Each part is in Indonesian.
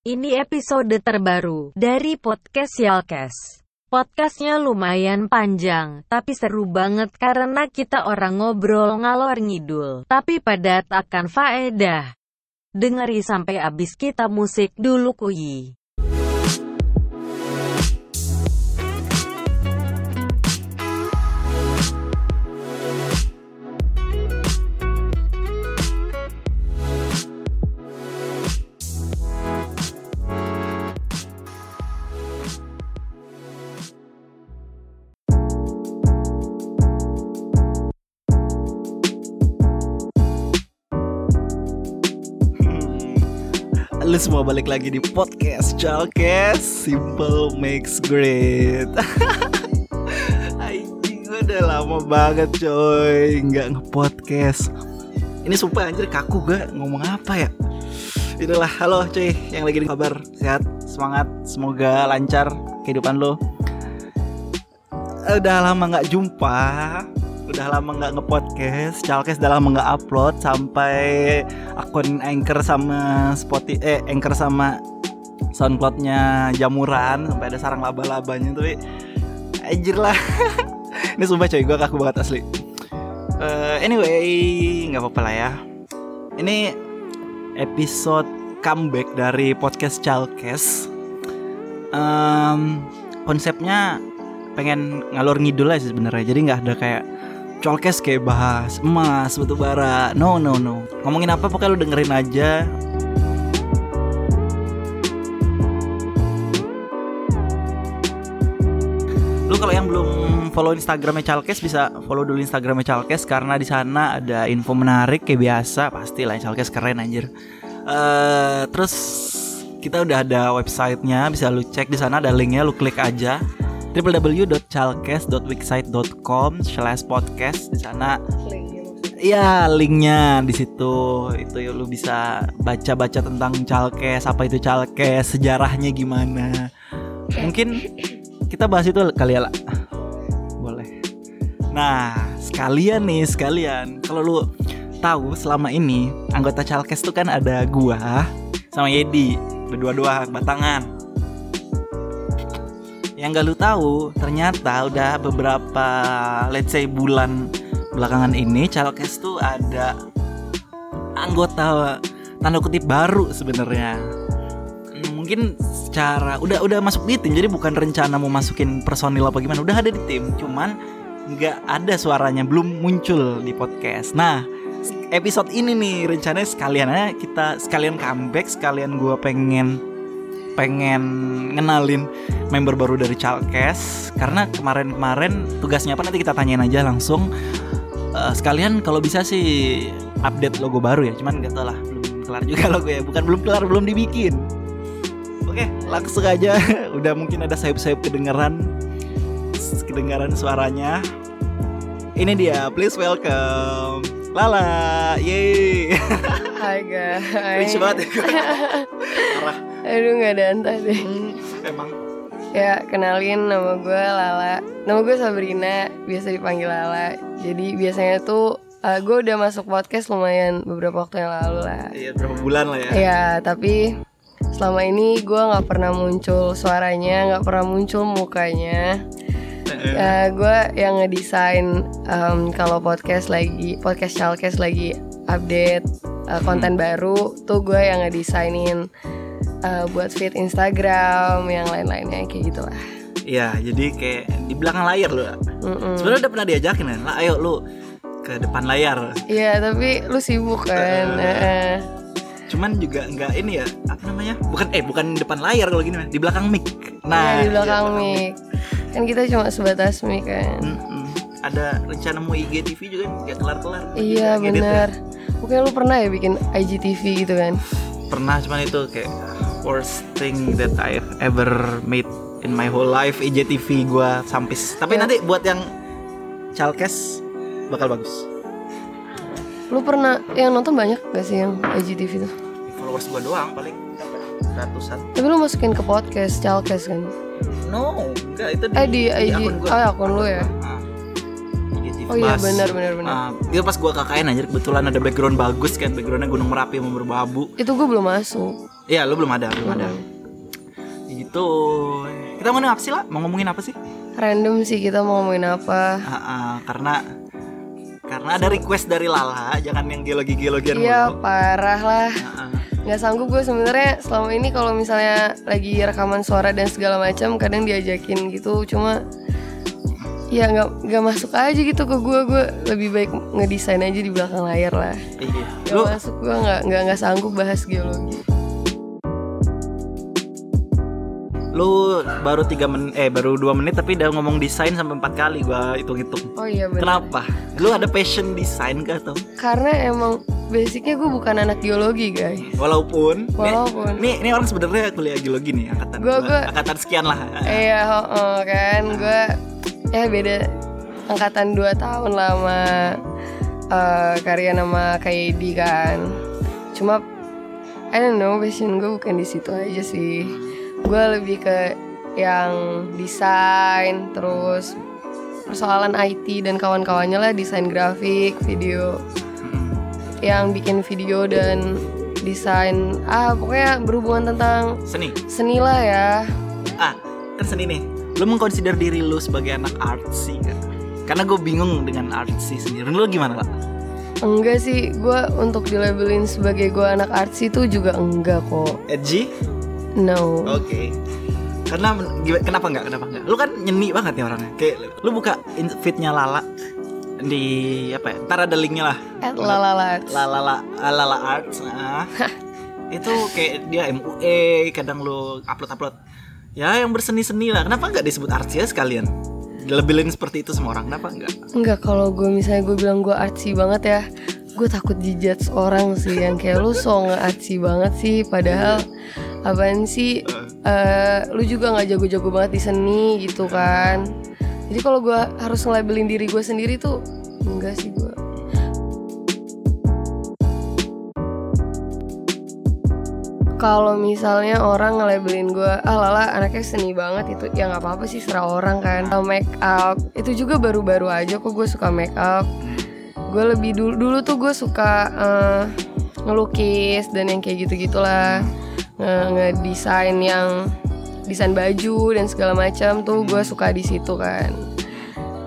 Ini episode terbaru dari podcast Yalkes. Podcastnya lumayan panjang, tapi seru banget karena kita orang ngobrol ngalor ngidul, tapi padat akan faedah. Dengeri sampai abis kita musik dulu kuyi. Lu semua balik lagi di podcast Chalkes Simple makes great Anjing gue udah lama banget coy Nggak nge-podcast. Ini sumpah anjir kaku gue ngomong apa ya? Itulah halo cuy yang lagi di kabar. Sehat, semangat, semoga lancar kehidupan lo Udah lama nggak jumpa udah lama nggak ngepodcast, Chalkes udah lama nggak upload sampai akun Anchor sama Spotify, eh Anchor sama SoundCloudnya jamuran sampai ada sarang laba-labanya tapi anjir lah. Ini sumpah coy, gue kaku banget asli. Eh, anyway, nggak apa-apa lah ya. Ini episode comeback dari podcast Chalkes. Em, konsepnya pengen ngalor ngidul aja sebenarnya jadi nggak ada kayak Colkes kayak bahas emas, batu bara. No, no, no. Ngomongin apa pokoknya lu dengerin aja. Lu kalau yang belum follow Instagramnya Chalkes bisa follow dulu Instagramnya Chalkes karena di sana ada info menarik kayak biasa. Pastilah Chalkes keren anjir. Eh terus kita udah ada websitenya bisa lu cek di sana ada linknya lu klik aja www.chalkes.wixsite.com slash podcast di sana. Iya linknya di situ. Itu ya lu bisa baca-baca tentang Chalkes apa itu Chalkes sejarahnya gimana. Mungkin kita bahas itu kali ya lah boleh. Nah sekalian nih sekalian. Kalau lu tahu selama ini anggota Chalkes tuh kan ada gua sama Yedi berdua-dua batangan yang gak lu tahu ternyata udah beberapa let's say bulan belakangan ini Chalkes tuh ada anggota tanda kutip baru sebenarnya. Hmm, mungkin secara udah udah masuk di tim jadi bukan rencana mau masukin personil apa gimana udah ada di tim cuman nggak ada suaranya belum muncul di podcast. Nah episode ini nih rencananya sekalian aja kita sekalian comeback sekalian gua pengen pengen ngenalin member baru dari Chalkes. Karena kemarin-kemarin tugasnya apa? Nanti kita tanyain aja langsung. Eh, sekalian kalau bisa sih update logo baru ya. Cuman nggak tau lah belum kelar juga logo ya. Bukan belum kelar belum dibikin. Oke langsung aja. Udah mungkin ada sayup-sayup kedengeran. Kedengaran suaranya. Ini dia. Please welcome Lala. Yeay. Hai guys. Cringe banget ya. Parah. Aduh gak ada antah deh. Hmm, emang Ya kenalin nama gue Lala. Nama gue Sabrina Biasa dipanggil Lala. Jadi biasanya tuh uh, Gue udah masuk podcast lumayan beberapa waktu yang lalu lah. Iya berapa bulan lah ya. Ya tapi Selama ini gue gak pernah muncul suaranya Gak pernah muncul mukanya. Eh, Ya, gue yang ngedesain um, kalau podcast lagi podcast Chalkes lagi update uh, konten baru tuh gue yang ngedesainin uh, buat feed Instagram yang lain-lainnya kayak gitulah. Iya, jadi kayak di belakang layar lu. Mm-mm. Sebenarnya udah pernah diajakin kan? Lah, ayo lu ke depan layar. Iya tapi lu sibuk kan. Eh. Heeh. Cuman juga nggak ini ya, apa namanya? Bukan eh bukan depan layar kalau gini, di belakang mic. Iya, di belakang iya, mic. Kan kita cuma sebatas mic kan. Mm-mm. Ada rencana mau IGTV juga nggak kelar-kelar. Iya Ngedit ya. benar. Mungkin lu pernah ya bikin IGTV gitu kan? Pernah cuman itu kayak worst thing that I've ever made in my whole life IGTV gua sampis. Tapi Ya. nanti buat yang Chalkes bakal bagus. Lu pernah yang nonton banyak gak sih yang IGTV tuh? Followers gua doang paling ratusan. Tapi lu masukin ke podcast Chalkes kan? No, enggak itu Eh di IG, akun oh gua. akun lu ya? Oh iya benar benar benar. Ah, itu pas gua KKN aja kebetulan ada background bagus kan backgroundnya Gunung Merapi sama Merbabu Itu gue belum masuk. Iya, lu belum ada, belum ada. Hmm. Gitu. Kita mau apa sih lah? Mau ngomongin apa sih? Random sih kita mau ngomongin apa. Ah, ah, karena karena ada request dari Lala, jangan yang geologi-geologian Iya mulu. parah lah. Ah, ah. nggak sanggup gue sebenarnya selama ini kalau misalnya lagi rekaman suara dan segala macam kadang diajakin gitu cuma ya nggak nggak masuk aja gitu ke gue gue lebih baik ngedesain aja di belakang layar lah Iya. Gak Lu masuk gue nggak nggak nggak sanggup bahas geologi lu baru tiga menit eh baru dua menit tapi udah ngomong desain sampai empat kali gua hitung-hitung. oh iya benar Kenapa? Lu ada passion desain gak tuh? karena emang basicnya gue bukan anak geologi guys Walaupun Walaupun. nih, nih, nih orang sebenarnya kuliah geologi nih angkatan Gua- gua- angkatan sekian lah. Iya, oh, oh, kan gue ya beda angkatan 2 tahun lama eh karya nama KD kan. Cuma I don't know passion gue bukan di situ aja sih. Gue lebih ke yang desain terus persoalan IT dan kawan-kawannya lah desain grafik, video yang bikin video dan desain ah pokoknya berhubungan tentang Seni. seni lah ya. Ah, kan seni nih. Lu mengkonsider diri lu sebagai anak artsy gak? Karena gue bingung dengan artsy sendiri. Lu gimana lah? Enggak sih, gue untuk dilabelin sebagai gue anak artsy itu juga enggak kok. Edgy? No. Oke. Karena men- gimana- kenapa nggak? Kenapa nggak? Lu kan nyeni banget nih orangnya. Kayak lu buka feednya Lala di apa ya? Ntar ada linknya lah. At lalalat. Lala Lala Arts. Nah. itu kayak dia MUE kadang lu upload upload. Ya yang berseni-seni lah. Kenapa nggak disebut artsy ya sekalian? Dilabelin seperti itu sama orang. Kenapa nggak? Enggak kalau gue misalnya gue bilang gue artsy banget ya, gue takut dijudge orang sih yang kayak lu so nge artsy banget sih. Padahal apaan sih? eh lu juga nggak jago-jago banget di seni gitu kan. Jadi kalau gue harus ngelabelin diri gue sendiri tuh enggak sih gue. Kalau misalnya orang nge-labelin gue Ah Lala anaknya seni banget itu. Ya nggak apa-apa sih serah orang kan. Make up Itu juga baru-baru aja kok gue suka make up. Gue lebih dulu Dulu tuh gue suka eh, Ngelukis Dan yang kayak gitu-gitulah. Nge- Ngedesain yang Desain baju dan segala macam tuh gue suka di situ kan.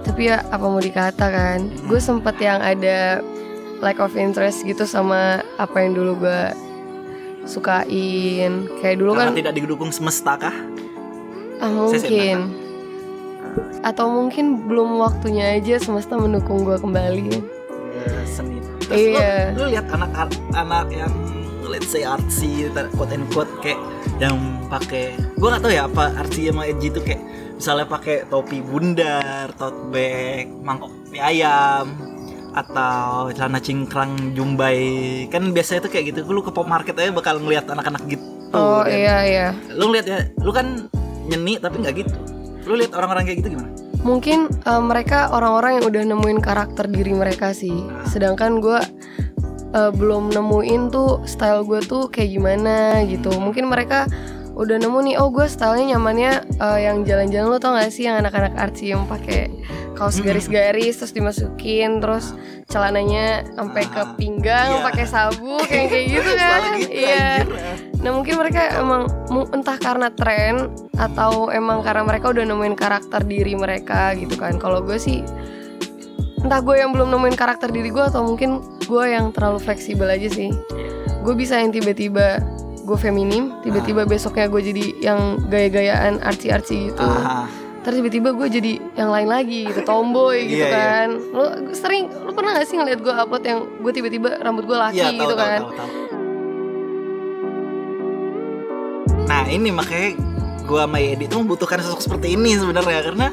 Tapi ya apa mau dikata kan Gue sempet yang ada Lack of interest gitu sama Apa yang dulu gue sukain kayak dulu Karena kan tidak didukung semesta kah? ah, mungkin atau mungkin belum waktunya aja semesta mendukung gue kembali Eh, seni. Terus Iya. lu, lu lihat anak anak yang let's say artsy quote and quote kayak yang pakai gua nggak tahu ya apa artsy sama edgy itu kayak misalnya pakai topi bundar, tote bag, mangkok mie ayam atau celana cingkrang jumbai. Kan biasanya itu kayak gitu. Lu ke pop market aja bakal ngelihat anak-anak gitu oh dan iya iya. Lu ngeliat ya lu kan nyeni tapi nggak gitu. Lu lihat orang-orang kayak gitu gimana? Mungkin eh, mereka orang-orang yang udah nemuin karakter diri mereka sih. Sedangkan gue eh, belum nemuin tuh style gue tuh kayak gimana gitu. Mungkin mereka udah nemu nih oh gue stylenya nyamannya eh, yang jalan-jalan lo tau gak sih yang anak-anak artsy yang pakai kaos garis-garis terus dimasukin terus celananya sampai ke Ah, pinggang iya. pakai sabuk yang kayak gitu kan gitu, iya. Nah mungkin mereka emang entah karena tren atau emang karena mereka udah nemuin karakter diri mereka gitu kan. Kalau gue sih entah gue yang belum nemuin karakter diri gue atau mungkin gue yang terlalu fleksibel aja sih. Gue bisa yang tiba-tiba gue feminim, tiba-tiba besoknya gue jadi yang gaya-gayaan artsy-artsy gitu. Ah, Terus tiba-tiba gue jadi yang lain lagi gitu, tomboy gitu Iya, iya. kan. Lu sering, lu pernah gak sih ngeliat gue upload yang gue tiba-tiba rambut gue laki Iya, tahu, gitu tahu, kan? tahu, tahu. Nah ini makanya gua sama Yedi itu membutuhkan sosok seperti ini sebenarnya karena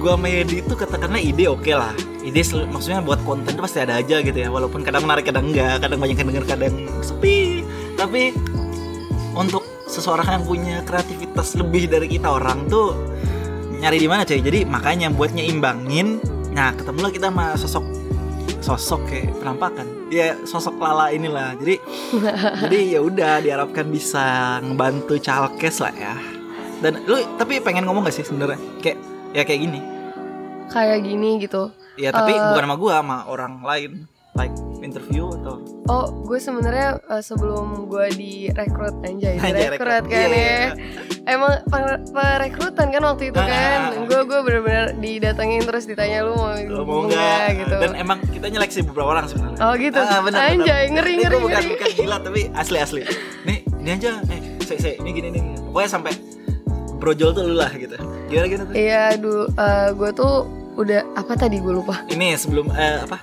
gua sama Yedi itu katakanlah ide oke lah ide maksudnya buat konten itu pasti ada aja gitu ya walaupun kadang menarik kadang enggak kadang banyak yang denger kadang sepi tapi seseorang yang punya kreativitas lebih dari kita orang tuh nyari di mana coy jadi makanya buat nyeimbangin nah ketemulah kita sama sosok sosok kayak penampakan. Ya sosok lala inilah. Jadi jadi ya udah diharapkan bisa ngebantu calkes lah ya. Dan lu tapi pengen ngomong gak sih sebenarnya? Kayak ya kayak gini. Kayak gini gitu. ya tapi Eh. bukan sama gua sama orang lain. Like interview atau Oh, gue sebenarnya eh, sebelum gue direkrut anjay, Anjay, direkrut rekrut. kan Iya, ya. Emang per- perekrutan kan waktu itu Ah, kan. ah, ah. Gue gue bener-bener didatengin terus ditanya lu mau, lo mau nggak gitu. dan emang kita nyeleksi beberapa orang sebenarnya Oh gitu. Ah, benar, Anjay, benar. ngeri Ini ngeri gua bukan bukan gila tapi asli asli nih ini aja eh saya saya ini gini nih pokoknya sampai brojol tuh lu lah gitu gimana tuh Iya, dulu eh, gue tuh udah apa tadi gue lupa. ini sebelum eh, apa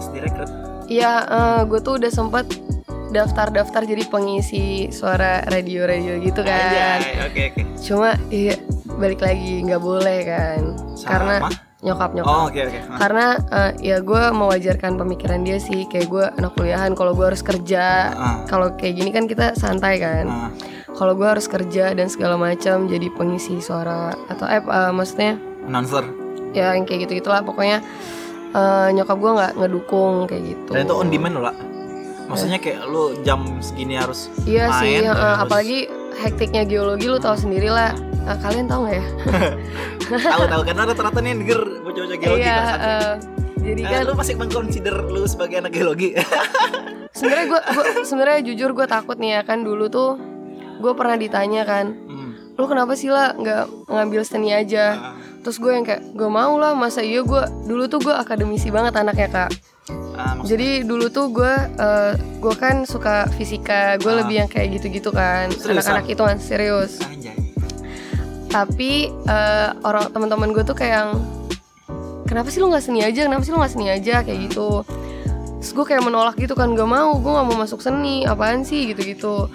pas direkrut Iya, eh, gue tuh udah sempet daftar-daftar jadi pengisi suara radio-radio gitu kan. Anjay, oke oke Cuma iya balik lagi nggak boleh kan. Karena Sama? nyokap nyokap. oh oke oke Ah, Karena eh, ya gue mewajarkan pemikiran dia sih kayak gue anak kuliahan kalau gue harus kerja. Ah. Kalau kayak gini kan kita santai kan. ah. Kalau gue harus kerja dan segala macam jadi pengisi suara atau eh eh, maksudnya announcer ya yang kayak gitu gitulah pokoknya eh, nyokap gue nggak ngedukung kayak gitu. dan itu on demand loh lah maksudnya kayak lu jam segini harus Iya main, sih, eh, harus- apalagi hektiknya geologi lu tahu sendiri lah. Eh, kalian tahu nggak ya? tahu tahu karena rata-rata nih denger bocah-bocah geologi Iya, jadi kan lu masih mengconsider lu sebagai anak geologi sebenarnya gue sebenarnya jujur gue takut nih ya kan dulu tuh gue pernah ditanya kan hmm. Lu kenapa sih lah nggak ngambil seni aja? Ah, terus gue yang kayak gue mau lah masa iya gue dulu tuh gue akademisi banget anaknya kak. Maksud- jadi dulu tuh gue eh, gue kan suka fisika gue Ah. lebih yang kayak gitu-gitu kan. Anak-anak itu kan serius. Anjay. Tapi eh, orang teman-teman gue tuh kayak yang kenapa sih lu nggak seni aja? Kenapa sih lu nggak seni aja? Kayak gitu. Terus gue kayak menolak gitu kan gak mau gue nggak mau masuk seni apaan sih? Gitu-gitu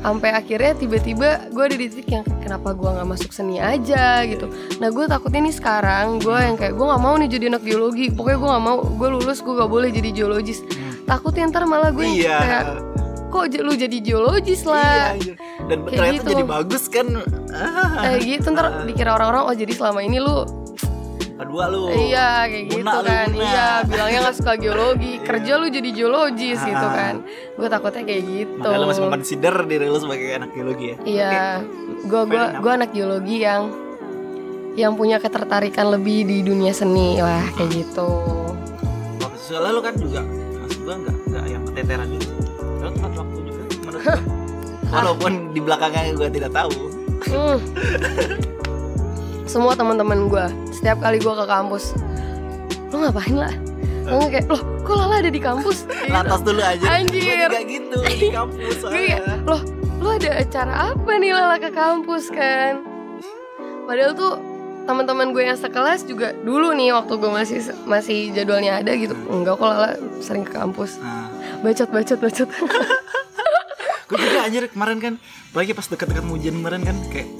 sampai akhirnya tiba-tiba gue ada di titik yang kenapa gue nggak masuk seni aja? gitu. Nah gue takutnya nih sekarang gue yang kayak gue nggak mau nih jadi anak geologi. Pokoknya gue nggak mau gue lulus gue gak boleh jadi geologis. Hmm. takutnya ntar malah gue iya. kayak kok lu jadi geologis lah? Iya, iya. dan Kayak ternyata gitu. jadi bagus kan. Ah, eh gitu ntar dikira orang-orang oh jadi selama ini lu kedua lu. Iya kayak Muna gitu kan. Muna. Iya bilangnya gak suka geologi. Iya. Kerja lu jadi geologis gitu Ah. kan. Gue takutnya kayak gitu. Makanya lu masih consider diri lu sebagai anak geologi ya. Iya. Gue gua, enough. gua anak geologi yang Yang punya ketertarikan lebih di dunia seni lah Kayak gitu. Oke. soalnya lu kan juga maksud gua nggak nggak yang keteteran juga. Lu tepat waktu juga menurut gua. Walaupun di belakangnya gua tidak tahu. Hmm. Semua teman-teman gue Setiap kali gue ke kampus. Lu ngapain lah? Lu kayak, loh kok Lala ada di kampus? Gitu. latas dulu aja Anjir. juga gitu di kampus Gue kayak, loh lu ada acara apa nih Lala ke kampus kan? Padahal tuh teman-teman gue yang sekelas juga dulu nih waktu gue masih masih jadwalnya ada gitu. Enggak kok Lala sering ke kampus. Nah, bacot bacot bacot. Gue juga anjir kemarin kan apalagi pas dekat-dekat mau ujian kemarin kan kayak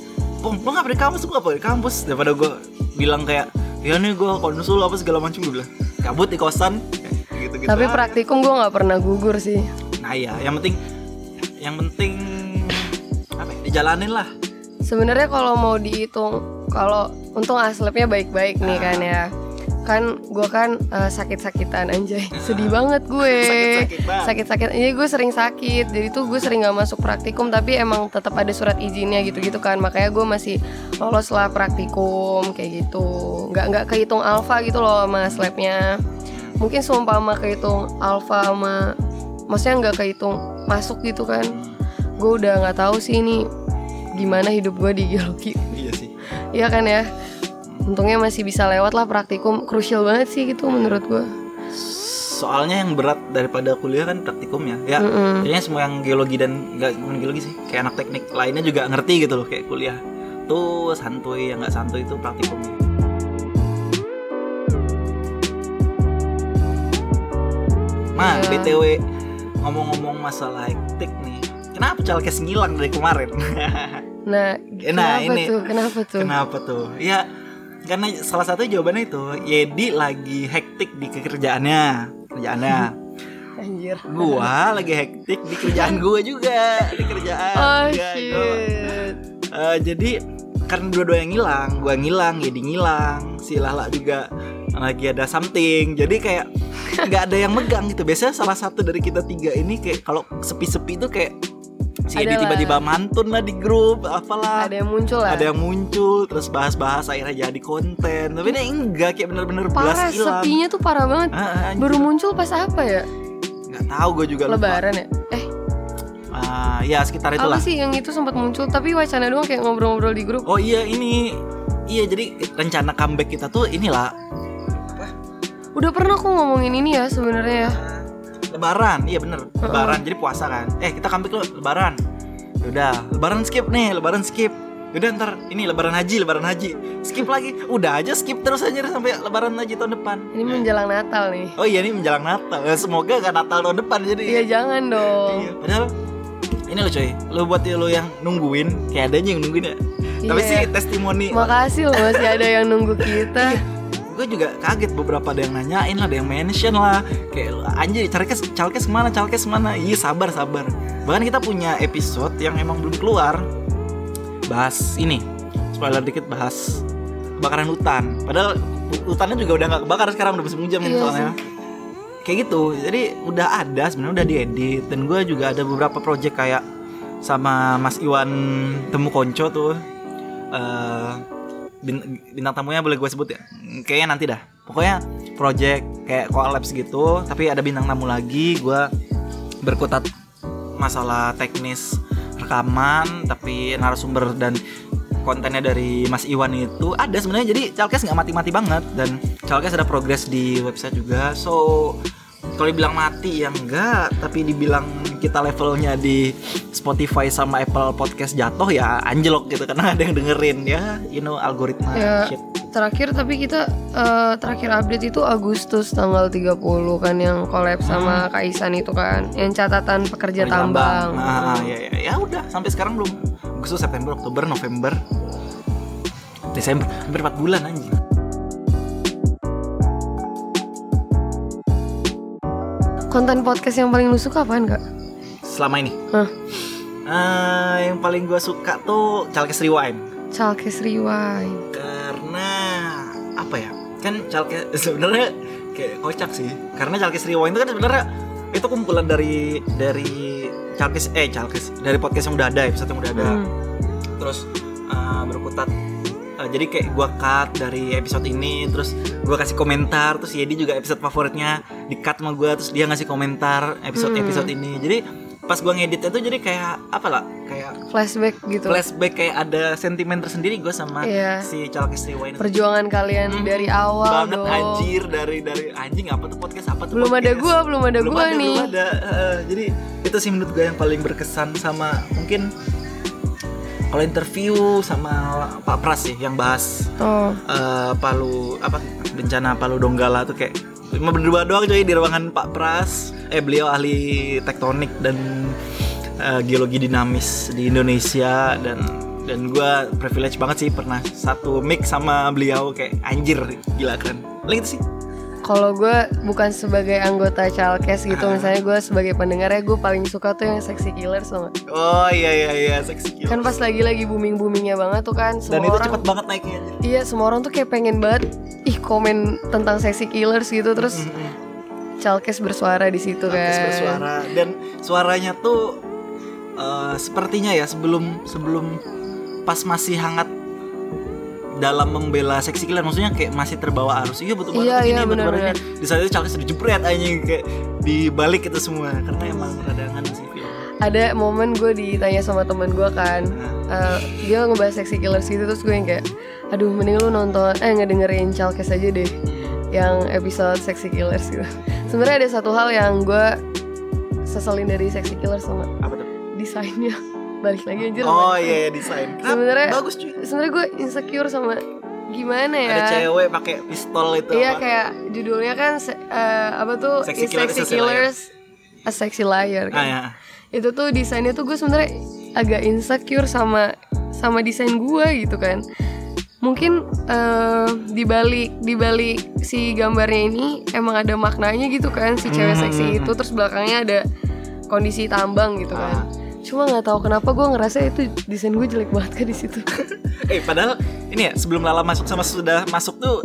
Pong, lo ngapa di kampus? Gue ngapa di kampus? Daripada gue bilang kayak Ya nih gue konsul apa segala macam Gue bilang Kabut di kosan. Kayak gitu-gitu tapi aja. praktikum gue nggak pernah gugur sih. Nah iya, yang penting Yang penting Apa ya, dijalanin lah. Sebenarnya kalau mau dihitung kalau untung aslabnya baik-baik nih kan ya kan gue kan eh, sakit-sakitan anjay. Sedih banget gue. Sakit-sakit sakit-sakit. Iya gue sering sakit. Jadi tuh gue sering gak masuk praktikum tapi emang tetap ada surat izinnya gitu-gitu kan. Makanya gue masih lolos lah praktikum kayak gitu. Nggak nggak kehitung alfa gitu loh sama labnya mungkin seumpama kehitung alfa sama maksudnya nggak kehitung masuk gitu kan. Gue udah nggak tahu sih ini gimana hidup gue di geologi. Iya sih. Iya kan ya untungnya masih bisa lewat lah praktikum krusial banget sih gitu menurut gue Soalnya yang berat daripada kuliah kan praktikum ya Ya Mm-mm. kayaknya semua yang geologi dan Gak cuma geologi sih Kayak anak teknik lainnya juga ngerti gitu loh Kayak kuliah Tuh santuy yang gak santuy itu praktikumnya Nah, Iya. BTW ngomong-ngomong masalah hektik nih. Kenapa Calkes ngilang dari kemarin? nah Nah, kenapa ini. tuh kenapa tuh Kenapa tuh? Ya, karena salah satu jawabannya itu Yedi lagi hektik di kerjaannya, kerjaannya. anjir gua lagi hektik di kerjaan gua juga, di kerjaan. oh Ya, shit Eh, jadi karena dua-dua yang ngilang, gua ngilang, Yedi ngilang, si Lala juga lagi ada something. Jadi kayak nggak ada yang megang gitu. Biasanya salah satu dari kita tiga ini kayak kalau sepi-sepi itu kayak si Edi tiba-tiba mantun lah di grup apalah. Ada yang muncul lah. Ada yang muncul terus bahas-bahas akhirnya jadi konten. Tapi ini enggak kayak bener-bener belas parah hilang. sepinya tuh parah banget. Ah, ah, baru muncul pas apa ya? Nggak tahu gue juga lupa. lebaran ya? Eh. Ah, ya sekitar apa itulah. sih yang itu sempat muncul? Tapi wacana doang kayak ngobrol-ngobrol di grup. Oh iya ini. Iya jadi rencana comeback kita tuh inilah. Udah pernah aku ngomongin ini ya sebenarnya ya lebaran iya bener lebaran jadi puasa kan. Eh kita comeback lo lebaran. Udah lebaran skip nih lebaran skip. Udah ntar ini lebaran haji lebaran haji. Skip lagi udah aja skip terus aja sampai lebaran haji tahun depan. Ini menjelang Natal nih. Oh iya ini menjelang Natal. Ya, semoga gak Natal tahun depan jadi. Iya jangan dong. Iya, padahal ini lo coy. Lo buat lo yang nungguin kayak adanya yang nungguin ya. Tapi Iya. sih testimoni makasih loh masih ada yang nunggu kita gue juga kaget beberapa ada yang nanyain lah ada yang mention lah. Kayak anjir calkes calkes mana calkes mana iya sabar sabar. Bahkan kita punya episode yang emang belum keluar bahas ini. Spoiler dikit bahas kebakaran hutan. Padahal hu- hutannya juga udah nggak kebakar sekarang udah musim hujan Iya soalnya. Kayak gitu. Jadi udah ada sebenarnya udah diedit. Dan gue juga ada beberapa project kayak sama Mas Iwan Temu Konco tuh. Bin- bintang tamunya boleh gue sebut ya? Kayaknya nanti dah. Pokoknya project kayak collabs gitu tapi ada bintang tamu lagi gue berkutat masalah teknis rekaman tapi narasumber dan kontennya dari Mas Iwan itu ada sebenarnya. Jadi Calkes nggak mati-mati banget dan Calkes ada progres di website juga. So kalau dibilang mati ya enggak. Tapi dibilang kita levelnya di Spotify sama Apple Podcast jatuh ya anjlok gitu karena ada yang dengerin ya. You know algoritma Ya. shit. terakhir tapi kita eh, terakhir update itu Agustus tanggal 30 kan yang collab sama Kaisan itu kan. Yang catatan pekerja Paling tambang, Nah, ya, ya, ya udah sampai sekarang belum. Agustus, September, Oktober, November, Desember, hampir 4 bulan anjing. Konten podcast yang paling lu suka apaan kak? Selama ini. Hah? Eh, yang paling gue suka tuh Calkes Rewind Chalkes Rewind karena apa ya? Kan Calkes sebenarnya kayak kocak sih. Karena Calkes Rewind itu kan sebenarnya itu kumpulan dari dari Calkes eh Calkes dari podcast yang udah ada episode yang udah ada. Hmm. terus uh, berkutat uh, jadi kayak gua cut dari episode ini terus gua kasih komentar terus Yedi juga episode favoritnya di cut sama gua terus dia ngasih komentar episode Hmm. episode ini jadi pas gua ngeditnya tuh jadi kayak apa lah kayak flashback gitu flashback kayak ada sentimen tersendiri gua sama Iya. si Calkes Rewind perjuangan kalian Hmm, dari awal banget dong anjir dari dari anjing apa tuh podcast apa tuh belum ada podcast? gua belum ada belum gua ada, nih belum ada. Uh, jadi itu sih menurut gue yang paling berkesan sama mungkin kalau interview sama Pak Pras sih yang bahas oh eh, Palu apa bencana Palu Donggala tuh kayak cuma berdua doang coy di ruangan Pak Pras. Eh beliau ahli tektonik dan eh, geologi dinamis di Indonesia dan dan gue privilege banget sih pernah satu mix sama beliau kayak anjir gila keren. Paling sih kalau gue bukan sebagai anggota Chalkes gitu Ah. misalnya gue sebagai pendengarnya gue paling suka tuh yang Sexy Killers tau gak? oh iya iya iya seksi gila. kan pas lagi lagi booming boomingnya banget tuh kan dan semua itu orang cepet banget naiknya iya semua orang tuh kayak pengen banget ih komen tentang Sexy Killers gitu terus Mm-mm. Chalkes bersuara di situ kan bersuara dan suaranya tuh eh, sepertinya ya sebelum sebelum pas masih hangat dalam membela seksi killer maksudnya kayak masih terbawa arus. Iya betul Iya, banget iya, ini betul benar, banget ini. di saat itu Charles dijepret aja kayak dibalik itu semua. Karena emang radangan sih ada momen gue ditanya sama teman gue kan eh, dia ngebahas Sexy Killers gitu terus gue yang kayak aduh mending lu nonton eh ngedengerin Chalkes aja deh yang episode Sexy Killers gitu sebenarnya ada satu hal yang gue seselin dari Sexy Killers sama apa tuh? desainnya balik lagi anjir oh iya iya desain? Sebenarnya- bagus cuy sebenarnya gue insecure sama gimana ya ada cewek pakai pistol itu iya apa? kayak judulnya kan eh, apa tuh Sexy Killer Sexy. Killers a Sexy Liar ah kan. ya itu tuh desainnya tuh gue sebenarnya agak insecure sama sama desain gue gitu kan mungkin eh, dibalik dibalik si gambarnya ini emang ada maknanya gitu kan si cewek Hmm, seksi hmm, itu terus belakangnya ada kondisi tambang gitu kan Ah. Cuma nggak tahu kenapa gue ngerasa itu desain gue jelek banget kan di situ Eh padahal ini ya sebelum Lala masuk sama sudah masuk tuh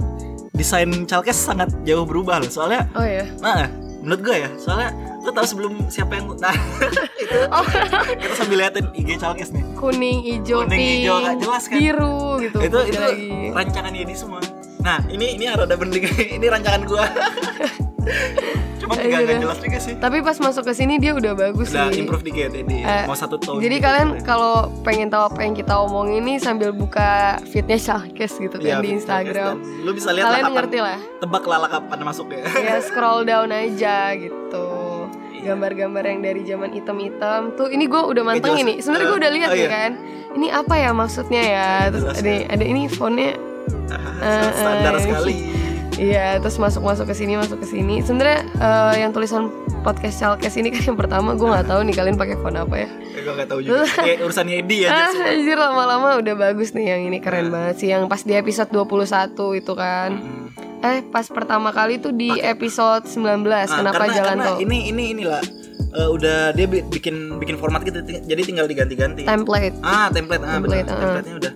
desain Chalkes sangat jauh berubah loh soalnya oh ya nah menurut gue ya soalnya Lu tahu sebelum siapa yang nah itu kita sambil liatin IG Chalkes nih. kuning hijau Kuning, pink hijau, nggak jelas kan? biru gitu itu itu lagi. rancangan ini semua. Nah, ini ini ada bening ini rancangan gua. Cuma Eh, nggak gitu. jelas juga sih. tapi pas masuk ke sini dia udah bagus Udah sih improve dikit ini. Eh, Mau satu tahun. jadi kalian kalau pengen tahu apa yang kita omongin nih sambil buka feednya Shalkes gitu Iya, kan di Instagram Lu bisa lihat kalian lah kapan ngerti lah tebak lala kapan masuk ya. ya scroll down aja gitu Iya. gambar-gambar yang dari zaman hitam-hitam tuh ini gue udah manteng ini sebenarnya gue udah lihat Oh, ya iya. kan ini apa ya maksudnya ya terus ada ya. ada ini fontnya Eh, Standar eh. sekali. Iya, terus masuk-masuk ke sini, masuk ke sini. Sebenarnya eh, yang tulisan podcast Chalkes ini kan yang pertama gue nggak tahu nih kalian pakai font apa ya. Eh, gue gak tahu juga. Kayak urusannya Edi ya. Ah, anjir lama-lama udah bagus nih yang ini keren banget sih yang pas di episode 21 itu kan. Eh, pas pertama kali tuh di episode 19 Ah, kenapa karena, jalan karena tol? ini ini inilah eh, udah dia bi- bikin bikin format gitu jadi tinggal diganti-ganti. Template. Ah, template. Ah, Template, betul. ah. Template-nya udah.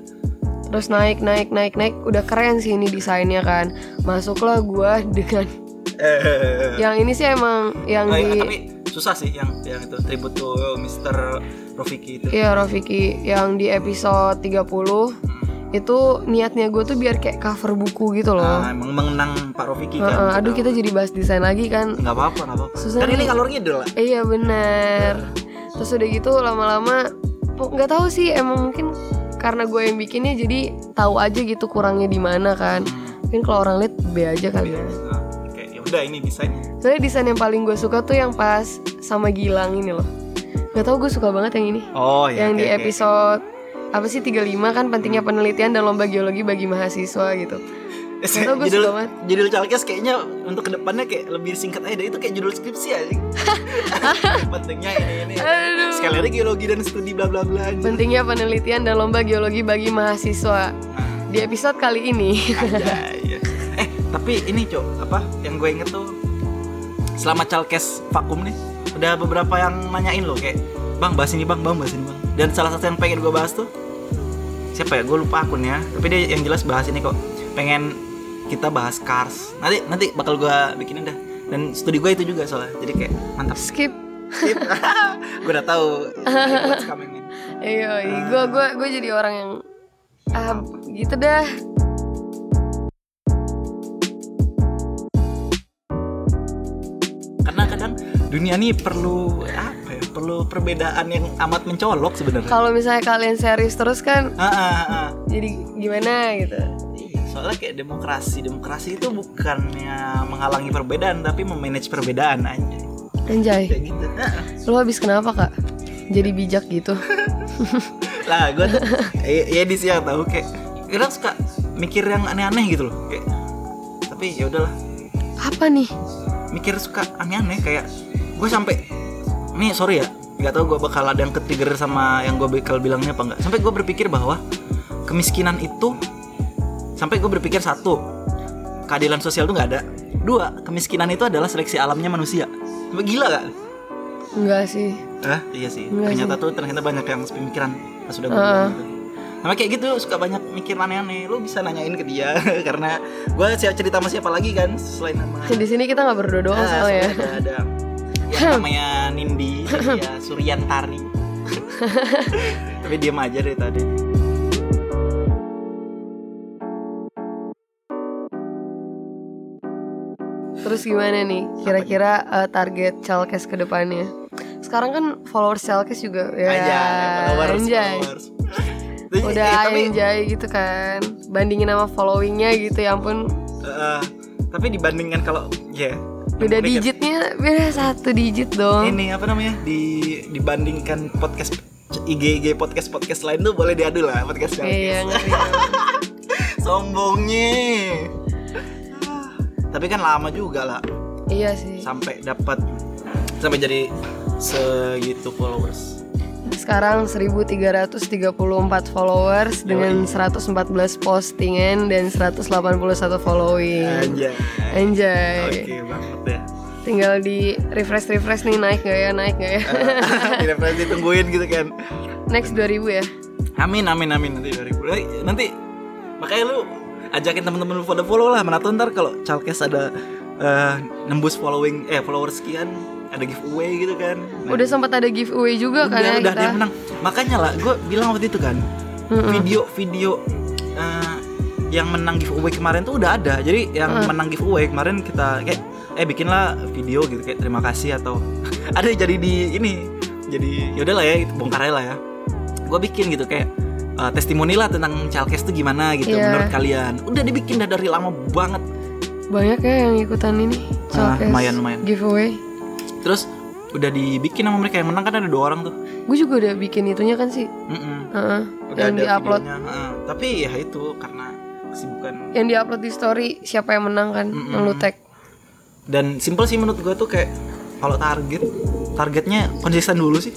Terus naik naik naik naik udah keren sih ini desainnya kan. Masuklah gua dengan Eh, yang ini sih emang yang oh, iya, di tapi susah sih yang yang itu tribute to Mr. Rofiki itu. Iya Rafiki yang di episode 30 itu niatnya gue tuh biar kayak cover buku gitu loh. Nah, emang mengenang Pak Rofiki kan. Heeh, aduh kita jadi bahas desain lagi kan. nggak apa-apa, nggak apa-apa. Susah Kan ini kalor ngidul lah. Iya bener. Terus udah gitu lama-lama nggak tahu sih emang mungkin karena gue yang bikinnya jadi tahu aja gitu kurangnya di mana kan. Mungkin kalau orang lihat B aja kali ya. Ya udah ini desainnya. Soalnya desain yang paling gue suka tuh yang pas sama Gilang ini loh. Gak tau gue suka banget yang ini. Oh ya. yang di episode apa sih 35 kan pentingnya penelitian dan lomba geologi bagi mahasiswa gitu. Tahu, gue judul suka banget. judul Chalkes kayaknya untuk ke depannya kayak lebih singkat aja itu kayak judul skripsi aja pentingnya ini ini Aduh. sekali lagi geologi dan studi bla bla bla aja. Pentingnya penelitian dan lomba geologi bagi mahasiswa. Di episode kali ini. Aja, iya. eh tapi ini cok apa yang gue inget tuh selama Chalkes vakum nih udah beberapa yang nanyain loh kayak bang bahas ini bang bang bahas ini bang dan salah satu yang pengen gue bahas tuh siapa ya gue lupa akunnya tapi dia yang jelas bahas ini kok pengen kita bahas cars nanti nanti bakal gue bikinin dah dan studi gue itu juga soalnya jadi kayak mantap Skip. Sip. gue udah tahu what's coming in. Iya, gue gue gue jadi orang yang ah gitu dah. karena kadang dunia ini perlu apa ya perlu perbedaan yang amat mencolok sebenarnya Kalau misalnya kalian serius terus kan Ah, ah, ah. jadi gimana gitu. Soalnya kayak demokrasi demokrasi itu bukannya menghalangi perbedaan tapi memanage perbedaan aja Anjay. kayak gitu Lu habis kenapa, Kak? Jadi bijak gitu. lah gue tuh ya, ya di sini tahu kayak kadang suka mikir yang aneh-aneh gitu loh kayak tapi ya udahlah Apa nih? mikir suka aneh-aneh kayak gue sampai nih sorry ya nggak tahu gue bakal ada yang ketrigger sama yang gue bakal bilangnya apa enggak sampai gue berpikir bahwa kemiskinan itu sampai gue berpikir satu keadilan sosial itu nggak ada dua kemiskinan itu adalah seleksi alamnya manusia sampai gila gak? Enggak sih. Hah? Iya sih Enggak ternyata tuh ternyata banyak yang pemikiran pas sudah gue bilang gitu. Sama kayak gitu suka banyak mikir aneh-aneh Lu bisa nanyain ke dia Karena gue cerita sama siapa lagi kan Selain sama Di sini kita nggak berdua doang Ah, soalnya. soalnya ada, ada yang namanya Nindi ya Suryantari tapi diam aja dari tadi Terus gimana nih kira-kira eh, target Chalkes ke depannya? Sekarang kan followers Chalkes juga ya. aja followers, anjay. followers. Udah eh, tapi, anjay gitu kan. Bandingin sama followingnya gitu ya ampun. eh, tapi dibandingkan kalau ya Beda mikir, digitnya beda satu digit dong. ini apa namanya di dibandingkan podcast IG IG podcast podcast lain tuh boleh diadu lah podcast yang Iya sombongnya tapi kan lama juga lah iya sih. sampai dapat sampai jadi segitu followers Sekarang 1334 followers dengan 114 postingan dan 181 following. aja Anjay. oke banget ya Tinggal di refresh refresh nih naik gak ya naik gak ya? tidak pernah ditungguin gitu kan Next 2000 ya. amin amin amin nanti 2000 nanti, nanti makanya lu ajakin temen-temen lu follow follow lah mana tahu ntar kalau Chalkes ada eh, nembus following eh followers sekian ada giveaway gitu kan Nah, Udah sempat ada giveaway juga kan udah, ya udah kita. yang menang makanya lah gue bilang waktu itu kan Mm-mm. video video eh, yang menang giveaway kemarin tuh udah ada jadi yang Hmm. menang giveaway kemarin kita kayak eh bikinlah video gitu kayak terima kasih atau ada jadi di ini jadi ya udahlah ya itu bongkar aja lah ya gue bikin gitu kayak eh, testimoni lah tentang Chalkes tuh gimana gitu Iya. menurut kalian udah dibikin dah dari lama banget Banyak ya yang ikutan ini. Ah, Chalkes lumayan, lumayan. Giveaway. terus udah dibikin sama mereka yang menang kan ada dua orang tuh Gue juga udah bikin itunya kan sih. Mm-mm. Heeh. udah yang diupload. Heeh. tapi ya itu karena kesibukan Yang diupload di story siapa yang menang kan? Mm-mm. Yang lu tag. dan simple sih menurut gue tuh kayak kalau target targetnya konsisten dulu sih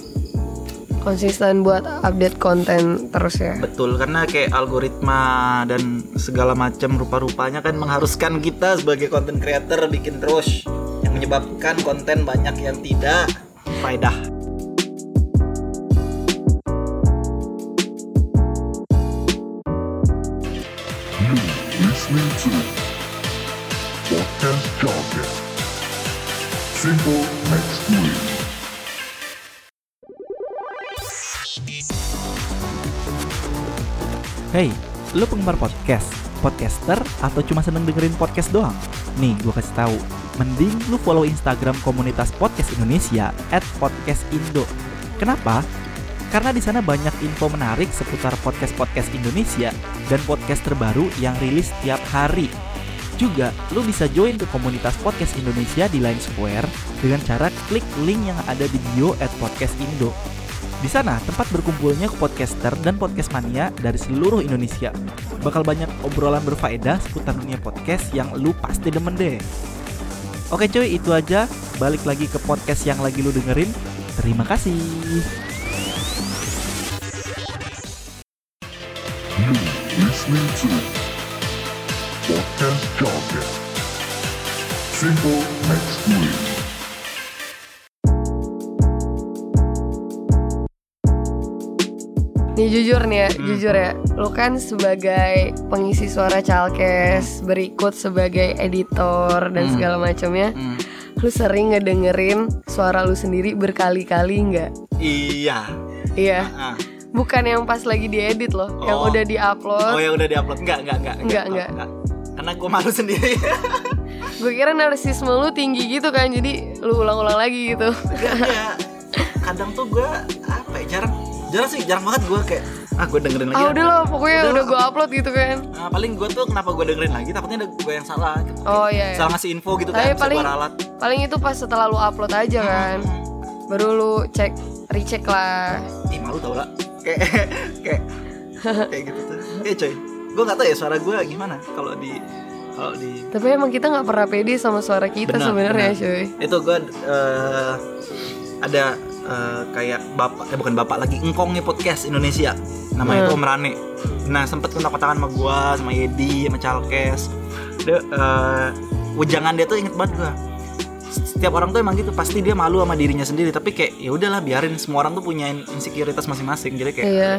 Konsisten buat update konten terus ya. betul karena kayak algoritma dan segala macam rupa-rupanya kan mengharuskan kita sebagai content creator bikin terus yang menyebabkan konten banyak yang tidak faedah listening to Podcast Jargon. Simple makes good. Hey, lu penggemar podcast? Podcaster atau cuma seneng dengerin podcast doang? Nih, gua kasih tahu. Mending lu follow Instagram komunitas podcast Indonesia @podcastindo. Kenapa? Karena di sana banyak info menarik seputar podcast-podcast Indonesia dan podcast terbaru yang rilis tiap hari. Juga, lu bisa join ke komunitas podcast Indonesia di Line Square dengan cara klik link yang ada di bio @podcastindo. Di sana tempat berkumpulnya podcaster dan podcast mania dari seluruh Indonesia. Bakal banyak obrolan berfaedah seputar dunia podcast yang lu pasti demen deh. Oke cuy, itu aja. Balik lagi ke podcast yang lagi lu dengerin. Terima kasih. Simple good. Nih jujur nih ya, jujur ya. Lu kan sebagai pengisi suara Chalkes, berikut sebagai editor dan Hmm. segala macamnya. Hmm. Lu sering ngedengerin suara lu sendiri berkali-kali nggak? iya Iya. Ah. Bukan yang pas lagi diedit loh, yang Oh. udah diupload. oh ya udah diupload enggak enggak enggak Enggak, enggak. karena gue malu sendiri Gue kira narsisme lu tinggi gitu kan, jadi lu ulang-ulang lagi gitu. Enggak, kadang tuh gue jarang sih jarang banget gue kayak ah gue dengerin lagi ah ah. udah loh, pokoknya Udah udah lah. gue upload gitu kan. Nah, paling gue tuh kenapa gue dengerin lagi takutnya ada gue yang salah gitu. Oh iya. iya. salah ngasih info gitu Tapi kan paling- gue ralat Paling itu pas setelah lu upload aja kan. Baru lu cek recheck lah. ih malu tau lah kayak kayak kayak gitu tuh eh coy gue nggak tahu ya suara gue gimana kalau di kalau di Tapi emang kita nggak pernah pede sama suara kita Benar, sebenarnya, benar. cuy. itu gue eh, ada eh, kayak bapak eh bukan bapak lagi engkongnya podcast Indonesia. Namanya Hmm. itu Om Rane nah sempet kontak kontakan sama gue sama Yedi sama Chalkes. Dia eh, ujangan dia tuh inget banget gue setiap orang tuh emang gitu pasti dia malu sama dirinya sendiri. Tapi kayak ya udahlah biarin. Semua orang tuh punya insekuritas masing-masing. Jadi kayak Iya.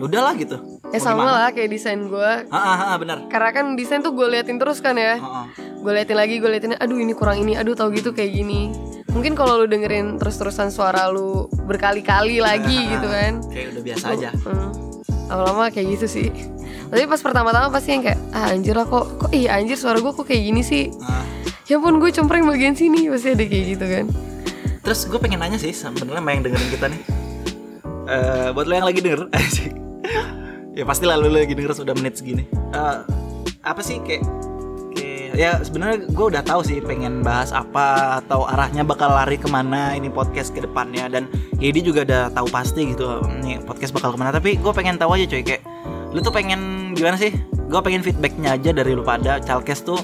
ya udahlah gitu. Ya Mau sama lah kayak desain gue. ah, benar. Karena kan desain tuh gue liatin terus kan ya. Gue liatin lagi, gue liatin, aduh ini kurang ini, aduh tau gitu kayak gini. Mungkin kalau lu dengerin terus-terusan suara lu berkali-kali lagi gitu kan. kayak udah biasa aja Hmm. Lama-lama kayak gitu sih. Tapi pas pertama-tama pasti yang kayak, ah anjir lah kok, kok iya anjir suara gue kok kayak gini sih. Ah. Ya pun gue cempreng bagian sini, pasti ada kayak gitu kan. Terus gue pengen nanya sih sebenarnya sama yang dengerin kita nih. Eh buat lo yang lagi denger, ya pasti lah lo lagi denger sudah menit segini. Eh, apa sih kayak ya sebenarnya gue udah tahu sih pengen bahas apa atau arahnya bakal lari ke mana ini podcast ke depannya. Dan Yedi juga udah tahu pasti gitu nih podcast bakal ke mana. Tapi gue pengen tahu aja coy kayak lu tuh pengen gimana sih? Gue pengen feedbacknya aja dari lu pada. Chalkes tuh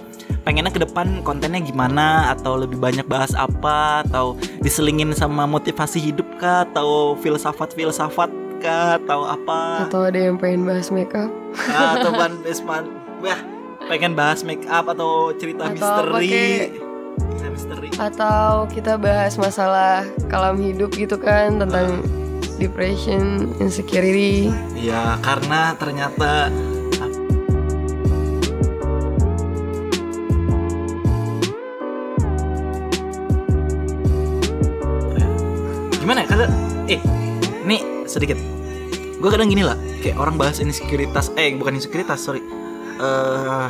pengennya ke depan kontennya gimana? Atau lebih banyak bahas apa? Atau diselingin sama motivasi hidup kah? Atau filsafat filsafat kah? Atau apa? Atau ada yang pengen bahas makeup. Ah, atau ban Besman wah pengen bahas make up atau cerita Atau misteri. misteri. Atau kita bahas masalah kalam hidup gitu kan tentang depression, insecurity. ya karena ternyata gimana ya kadang eh nih sedikit. Gue kadang gini lah kayak orang bahas insekuritas eh bukan insekuritas sorry eh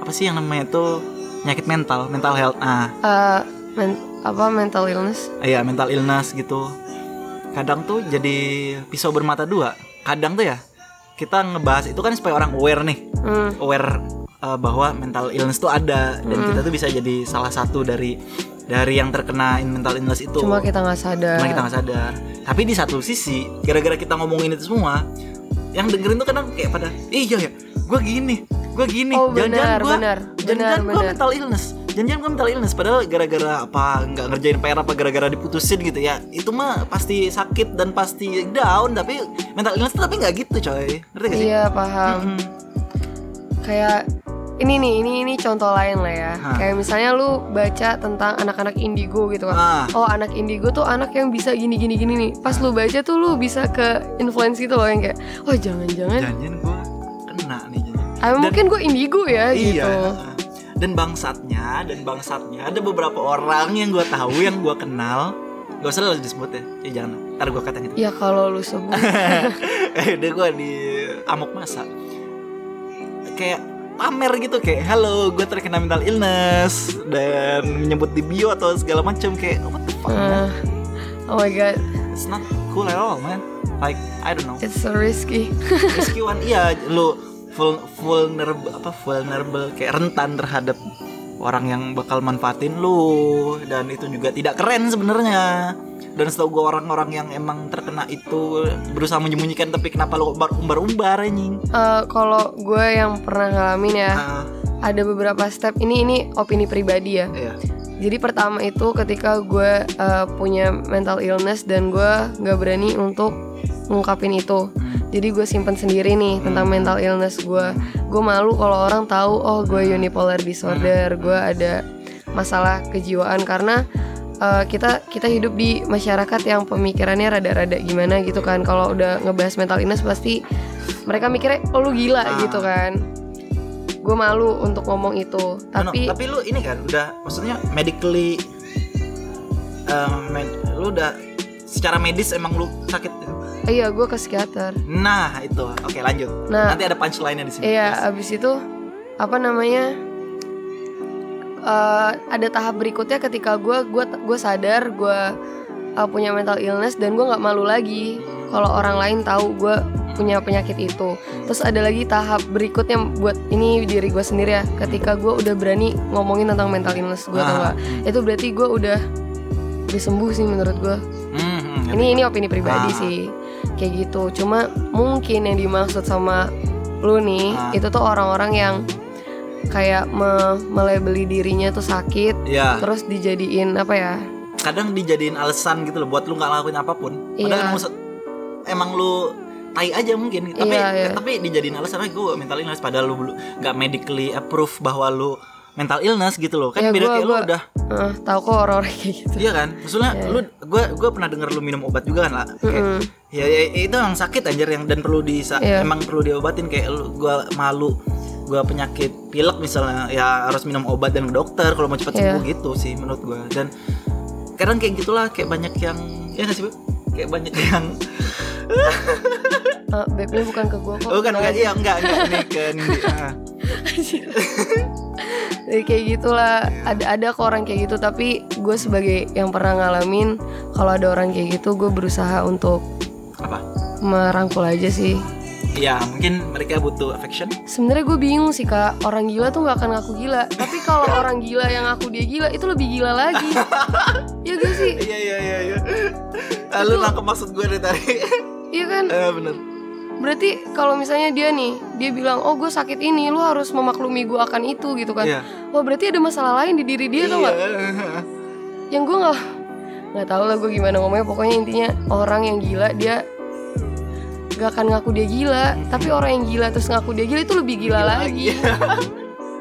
apa sih yang namanya tuh penyakit mental mental health. Ah. Eh, men- apa mental illness? Iya mental illness gitu. Kadang tuh jadi pisau bermata dua. Kadang tuh ya kita ngebahas itu kan supaya orang aware nih. Hmm, aware uh, bahwa mental illness tuh ada. Dan kita tuh bisa jadi salah satu dari dari yang terkena mental illness itu. Cuma kita nggak sadar. Cuma kita nggak sadar. Tapi di satu sisi, gara-gara kita ngomongin itu semua, yang dengerin tuh kadang kayak pada, "Eh, iya ya, gue gini, gue gini, Oh, jangan-jangan gue, jangan-jangan gue mental illness, jangan-jangan gue mental illness." Padahal gara-gara apa, nggak ngerjain PR apa, gara-gara diputusin gitu ya, itu mah pasti sakit dan pasti down. Tapi mental illness tapi nggak gitu, coy. Ngerti gak sih? iya paham Mm-mm. kayak ini nih ini ini contoh lain lah ya Hah. kayak misalnya lu baca tentang anak-anak indigo gitu kan Ah. oh anak indigo tuh anak yang bisa gini gini gini nih pas lu baca tuh lu bisa ke influence gitu loh yang kayak oh jangan-jangan Jangan-jangan gue jangan. Ah, Dan- mungkin gue indigo ya gitu Iya. Dan bangsatnya, dan bangsatnya ada beberapa orang yang gue tahu yang gue kenal. Gak usah lah disebut ya, ya jangan. Ntar gue katain gitu. ya kalau lu sebut eh, udah gue di amok masa. Kayak pamer gitu kayak halo gue terkena mental illness dan menyebut di bio atau segala macam kayak what the fuck man? Ah, oh my god it's not cool at all man like I don't know it's so risky risky one iya lu vulnerable apa vulnerable kayak rentan terhadap orang yang bakal manfaatin lu. Dan itu juga tidak keren sebenarnya. Dan setahu gue orang-orang yang emang terkena itu berusaha menyembunyikan tapi kenapa lu umbar umbar umbar anjing? Eh, kalau gue yang pernah ngalamin ya Ah, ada beberapa step. Ini ini opini pribadi ya. Iya. Jadi pertama itu ketika gue uh, punya mental illness dan gue nggak berani untuk ngungkapin itu. Hmm. Jadi gue simpen sendiri nih tentang mental illness gue. Gue malu kalau orang tahu oh gue unipolar disorder, gue ada masalah kejiwaan karena uh, kita kita hidup di masyarakat yang pemikirannya rada-rada gimana gitu kan. Kalau udah ngebahas mental illness pasti mereka mikirnya oh lu gila Ah. gitu kan. Gue malu untuk ngomong itu, No, no, tapi tapi lu ini kan udah maksudnya medically um, med- lu udah secara medis emang lu sakit iya gue ke psikiater. nah itu oke lanjut Nah. nanti ada punchline-nya di sini Iya, Yes. abis itu apa namanya? eh, ada tahap berikutnya ketika gue gue gue sadar gue uh, punya mental illness dan gue nggak malu lagi kalau orang lain tahu gue punya penyakit itu. Terus ada lagi tahap berikutnya buat ini diri gue sendiri ya. Ketika gue udah berani ngomongin tentang mental illness gue Ah. nggak, itu berarti gue udah udah sembuh sih menurut gue. Hmm, Ini ini opini pribadi Ah. sih kayak gitu. Cuma mungkin yang dimaksud sama lu nih Ah. itu tuh orang-orang yang kayak me melebeli dirinya tuh sakit, ya terus dijadiin apa ya? kadang dijadiin alasan gitu loh buat lu nggak ngelakuin apa pun padahal Iya. emang, se- emang lu tai aja mungkin tapi iya. tapi dijadiin alasan gue mental illness padahal lu nggak medically approve bahwa lu mental illness gitu loh kan Ya, beda gua- kayak lu udah Eh, tahu kok orang-orang kayak gitu. iya kan maksudnya Iya. lu gue gue pernah denger lu minum obat juga kan lah kayak, Mm-mm. ya, ya, itu yang sakit anjir yang dan perlu di Iya. emang perlu diobatin kayak lu gue malu gue penyakit pilek misalnya ya harus minum obat dan ke dokter kalau mau cepat Iya. sembuh gitu sih menurut gue dan kadang kayak gitulah kayak banyak yang ya nggak sih Bu? kayak banyak yang Eh, bebnya bukan ke gue kok. oh kan enggak aja. iya enggak enggak ini ke Nindi Ah. Jadi kayak gitulah. Ada ada kok orang kayak gitu tapi gue sebagai yang pernah ngalamin kalau ada orang kayak gitu gue berusaha untuk apa? merangkul aja sih. Ya mungkin mereka butuh affection. Sebenarnya gue bingung sih kak. Orang gila tuh gak akan ngaku gila. Tapi kalau orang gila yang ngaku dia gila Itu lebih gila lagi. Iya gak sih? iya iya iya iya. Lu Itu- nangkep maksud gue dari tadi. Iya kan? eh bener Berarti kalau misalnya dia nih Dia bilang Oh gue sakit ini Lu harus memaklumi gue akan itu gitu kan. Iya. Wah berarti ada masalah lain di diri dia tau gak? Iya. Yang gue gak Gak tau lah gue gimana ngomongnya. Pokoknya intinya Orang yang gila dia Gak akan ngaku dia gila. Tapi orang yang gila terus ngaku dia gila Itu lebih gila, lagi.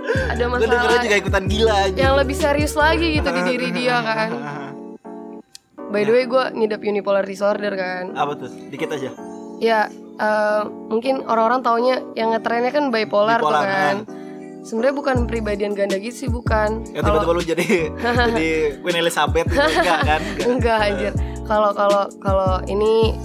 Ada masalah juga ikutan gila aja yang lebih serius lagi gitu di diri dia kan. By the way gue ngidap unipolar disorder kan. Apa tuh? Dikit aja. Ya eh, mungkin orang-orang taunya yang ngetrennya kan bipolar, Bipolar, tuh kan Sebenarnya bukan pribadian ganda gitu sih bukan. Ya tiba-tiba lu jadi jadi Queen Elizabeth gitu. Enggak kan? Enggak, Enggak. anjir. Kalau kalau kalau ini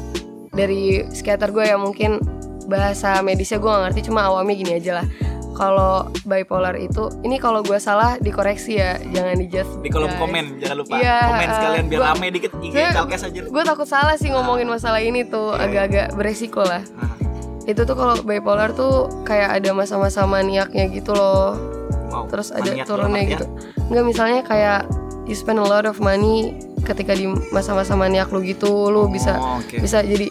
dari skater gue ya mungkin bahasa medisnya gue gak ngerti cuma awamnya gini aja lah kalau bipolar itu ini kalau gue salah dikoreksi ya jangan dijudge Di kolom guys. komen jangan lupa Iya, komen sekalian biar gua- rame dikit IG Gue- Chalkes aja. gue takut salah sih ngomongin masalah ini tuh Iya, iya. agak-agak beresiko lah Ah, itu tuh kalau bipolar tuh kayak ada masa-masa maniaknya gitu loh wow. terus ada turunnya ya. gitu nggak misalnya kayak you spend a lot of money ketika di masa-masa maniak lu gitu lu bisa Oh, oke. bisa jadi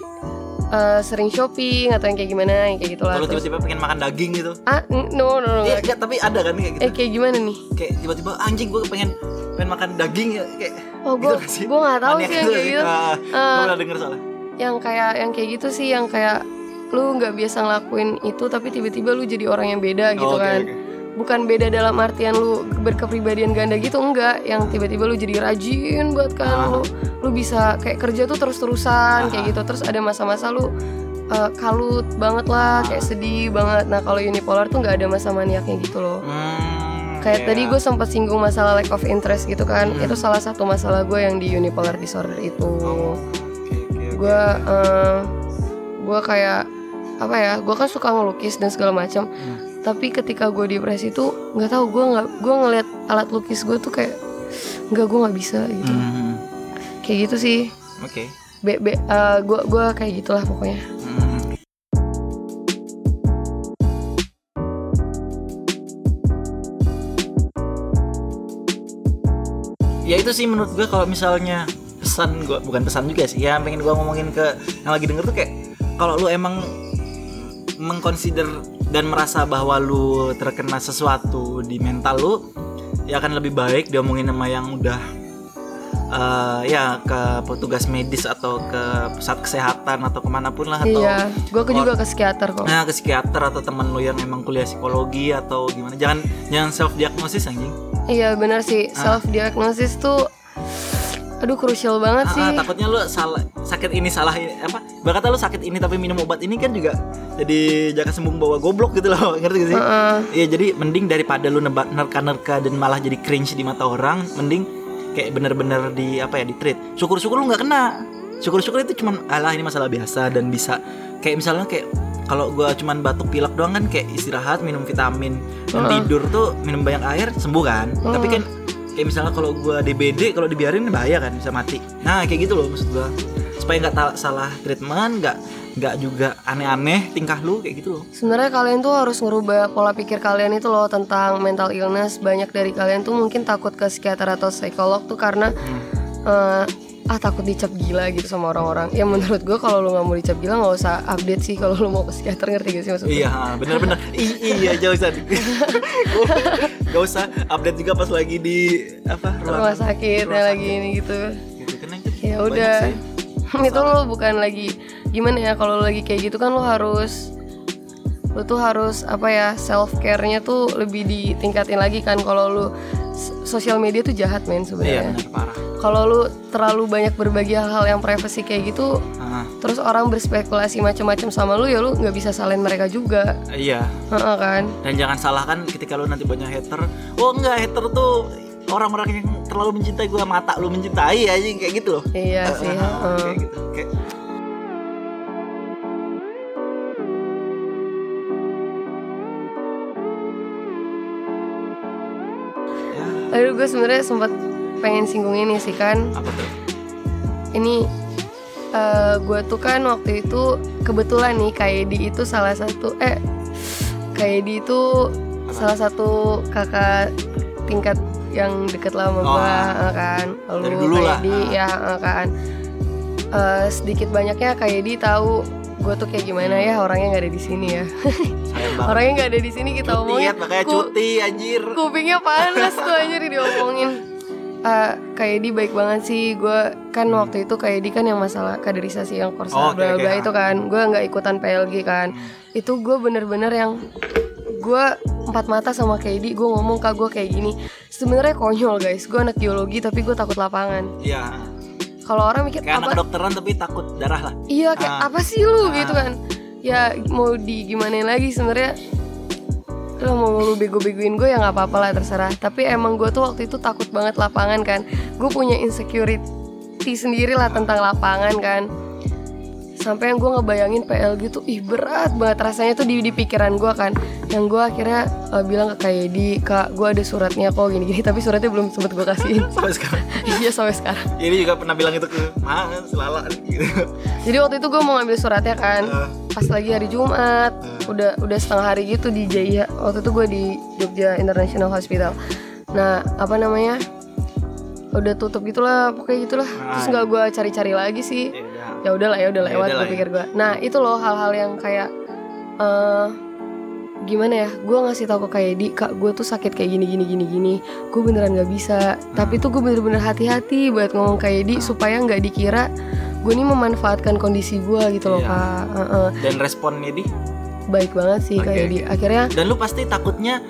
eh, sering shopping atau yang kayak gimana yang kayak gitulah Kalau terus tiba-tiba pengen makan daging gitu. ah no no no Iya, enggak, tapi ada kan kayak gitu. eh kayak gimana nih Kayak tiba-tiba anjing gue pengen pengen makan daging ya kayak oh gue gitu gue nggak tahu Maniak sih yang gitu kayak gitu Ah, Eh, gue denger soalnya. yang kayak yang kayak gitu sih yang kayak lu nggak biasa ngelakuin itu tapi tiba-tiba lu jadi orang yang beda gitu Oh, oke, kan oke. Bukan beda dalam artian lu berkepribadian ganda gitu enggak yang tiba-tiba lu jadi rajin buat kan Ah. lu lu bisa kayak kerja tuh terus-terusan Ah. kayak gitu terus ada masa-masa lu uh, kalut banget lah Ah. kayak sedih banget nah kalau unipolar tuh nggak ada masa maniaknya gitu loh Hmm, kayak iya. tadi gue sempat singgung masalah lack of interest gitu kan Hmm. itu salah satu masalah gue yang di unipolar disorder itu Oh, oke, oke, oke. gue gue kayak apa ya gue kan suka ngelukis dan segala macam Hmm. Tapi ketika gue depresi tuh nggak tahu gue nggak gue ngeliat alat lukis gue tuh kayak nggak gue nggak bisa gitu Hmm, kayak gitu sih Oke. be be eh, gue gue kayak gitulah pokoknya Hmm. Ya itu sih menurut gue kalau misalnya pesan gue bukan pesan juga sih ya pengen gue ngomongin ke yang lagi denger tuh kayak kalau lu emang mengconsider dan merasa bahwa lu terkena sesuatu di mental lu ya akan lebih baik diomongin sama yang udah eh, ya ke petugas medis atau ke pusat kesehatan atau ke mana pun lah atau iya gue juga ke psikiater kok Nah, ke psikiater atau teman lu yang emang kuliah psikologi atau gimana. Jangan jangan self diagnosis anjing. iya benar sih Ah. self diagnosis tuh aduh krusial banget Ah, sih ah, takutnya lu salah sakit ini salah ini apa? Berkata lu sakit ini tapi minum obat ini kan juga jadi jaka sembung bawa goblok gitu loh. Ngerti gak sih? Iya, jadi mending daripada lu nebak nerka-nerka dan malah jadi cringe di mata orang, mending kayak bener-bener di apa ya, di treat. Syukur-syukur lu nggak kena. Syukur-syukur itu cuman alah ini masalah biasa dan bisa kayak misalnya kayak kalau gua cuman batuk pilek doang kan kayak istirahat minum vitamin dan Heeh. tidur tuh minum banyak air sembuh kan tapi Heeh. kan kayak misalnya kalau gua DBD kalau dibiarin bahaya kan bisa mati nah kayak gitu loh maksud gua supaya nggak salah treatment nggak nggak juga aneh-aneh tingkah lu kayak gitu loh Sebenarnya kalian tuh harus ngerubah pola pikir kalian itu loh tentang mental illness. Banyak dari kalian tuh mungkin takut ke psikiater atau psikolog tuh karena eh, ah takut dicap gila gitu sama orang-orang. Ya menurut gue kalau lu nggak mau dicap gila nggak usah update sih kalau lu mau ke psikiater ngerti gak sih maksudnya? Iya, bener-bener. I- iya, jauh usah. Gak usah update juga pas lagi di apa Rumah sakit rumah ya lagi ini gitu. Gitu kan Ya udah. itu lo bukan lagi gimana ya kalau lagi kayak gitu kan lo harus lu tuh harus apa ya self care-nya tuh lebih ditingkatin lagi kan kalau s- sosial media tuh jahat men Iya, sebenarnya. benar parah. kalau lu terlalu banyak berbagi hal-hal yang privacy kayak gitu Ah, terus orang berspekulasi macam-macam sama lu ya lu nggak bisa salin mereka juga iya. Heeh kan Dan jangan salahkan ketika lu nanti banyak hater. Oh enggak, hater tuh orang-orang yang terlalu mencintai gua mata lu mencintai aja kayak gitu loh. iya sih eh, heeh. kayak gitu. Kayak ya, Aduh gue sebenarnya sempat pengen singgung ini sih kan apa tuh? ini eh gue tuh kan waktu itu kebetulan nih Kaedi itu salah satu eh Kaedi itu salah satu kakak tingkat yang deket lah sama Oh. gue eh, kan lalu Dari dulu. Kaedi Ah. ya eh, kan Eh, sedikit banyaknya Kaedi tahu gue tuh kayak gimana ya orangnya nggak ada di sini ya orangnya nggak ada di sini kita cuti omongin ya, makanya cuti anjir. kupingnya panas tuh anjir diomongin Eh kayak di baik banget sih. Gue kan waktu itu kayak di kan yang masalah kaderisasi yang korsa Oh, bla bla ah. itu kan. Gue nggak ikutan PLG kan. Itu gue bener-bener yang gue empat mata sama Kayak gue ngomong kak gue kayak gini. Sebenarnya konyol guys. Gue anak geologi tapi gue takut lapangan. Iya. kalau orang mikir Kayak anak apa? kedokteran tapi takut darah lah. iya kayak Ah. apa sih lu? Ah. gitu kan. Ya mau di gimana lagi sebenarnya lo mau lu bego-begoin gue ya nggak apa-apa lah terserah. Tapi emang gue tuh waktu itu takut banget lapangan kan. Gue punya insecurity sendiri lah tentang lapangan kan sampai yang gue ngebayangin PLG tuh ih berat banget. Rasanya tuh di, di pikiran gue kan yang gue akhirnya eh, bilang ke Kak Yedi kak gue ada suratnya kok gini-gini. Tapi suratnya belum sempet gue kasihin. Sampai sekarang? Iya sampai sekarang. Ini juga pernah bilang itu ke mana selala. Gitu jadi waktu itu gue mau ngambil suratnya kan Eh, pas lagi hari Jumat. Eh. udah udah setengah hari gitu di Jaya waktu itu gue di Jogja International Hospital. Nah apa namanya udah tutup gitulah pokoknya gitulah. Terus Ah, nggak gue cari-cari lagi sih. Udah ya udahlah ya udah Ya lewat gue ya. pikir gue nah itu loh hal-hal yang kayak eh gimana ya gue ngasih tahu ke kayak di kak gue tuh sakit kayak gini gini gini gini gue beneran nggak bisa tapi tuh gue bener-bener hati-hati buat ngomong kayak di supaya nggak dikira gue ini memanfaatkan kondisi gue gitu loh Iya. kak Heeh. dan responnya di baik banget sih Oke. kayak di akhirnya dan lu pasti takutnya